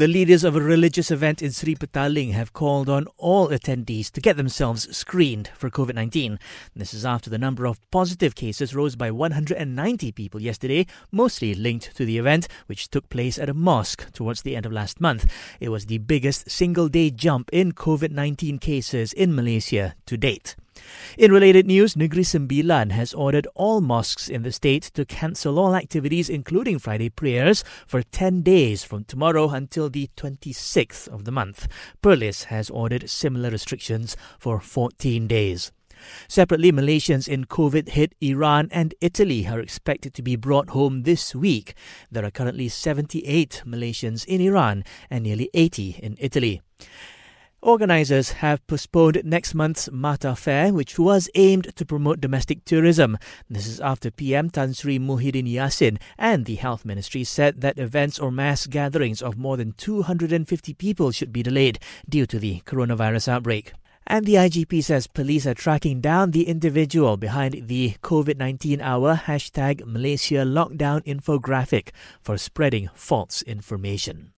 The leaders of a religious event in Sri Petaling have called on all attendees to get themselves screened for COVID 19. This is after the number of positive cases rose by 190 people yesterday, mostly linked to the event, which took place at a mosque towards the end of last month. It was the biggest single day jump in COVID 19 cases in Malaysia to date. In related news, Negeri Sembilan has ordered all mosques in the state to cancel all activities, including Friday prayers, for 10 days from tomorrow until the 26th of the month. Perlis has ordered similar restrictions for 14 days. Separately, Malaysians in COVID hit Iran and Italy are expected to be brought home this week. There are currently 78 Malaysians in Iran and nearly 80 in Italy. Organisers have postponed next month's MATTA Fair, which was aimed to promote domestic tourism. This is after PM Tan Sri Muhyiddin Yassin and the Health Ministry said that events or mass gatherings of more than 250 people should be delayed due to the coronavirus outbreak. And the IGP says police are tracking down the individual behind the COVID 19 hour hashtag Malaysia lockdown infographic for spreading false information.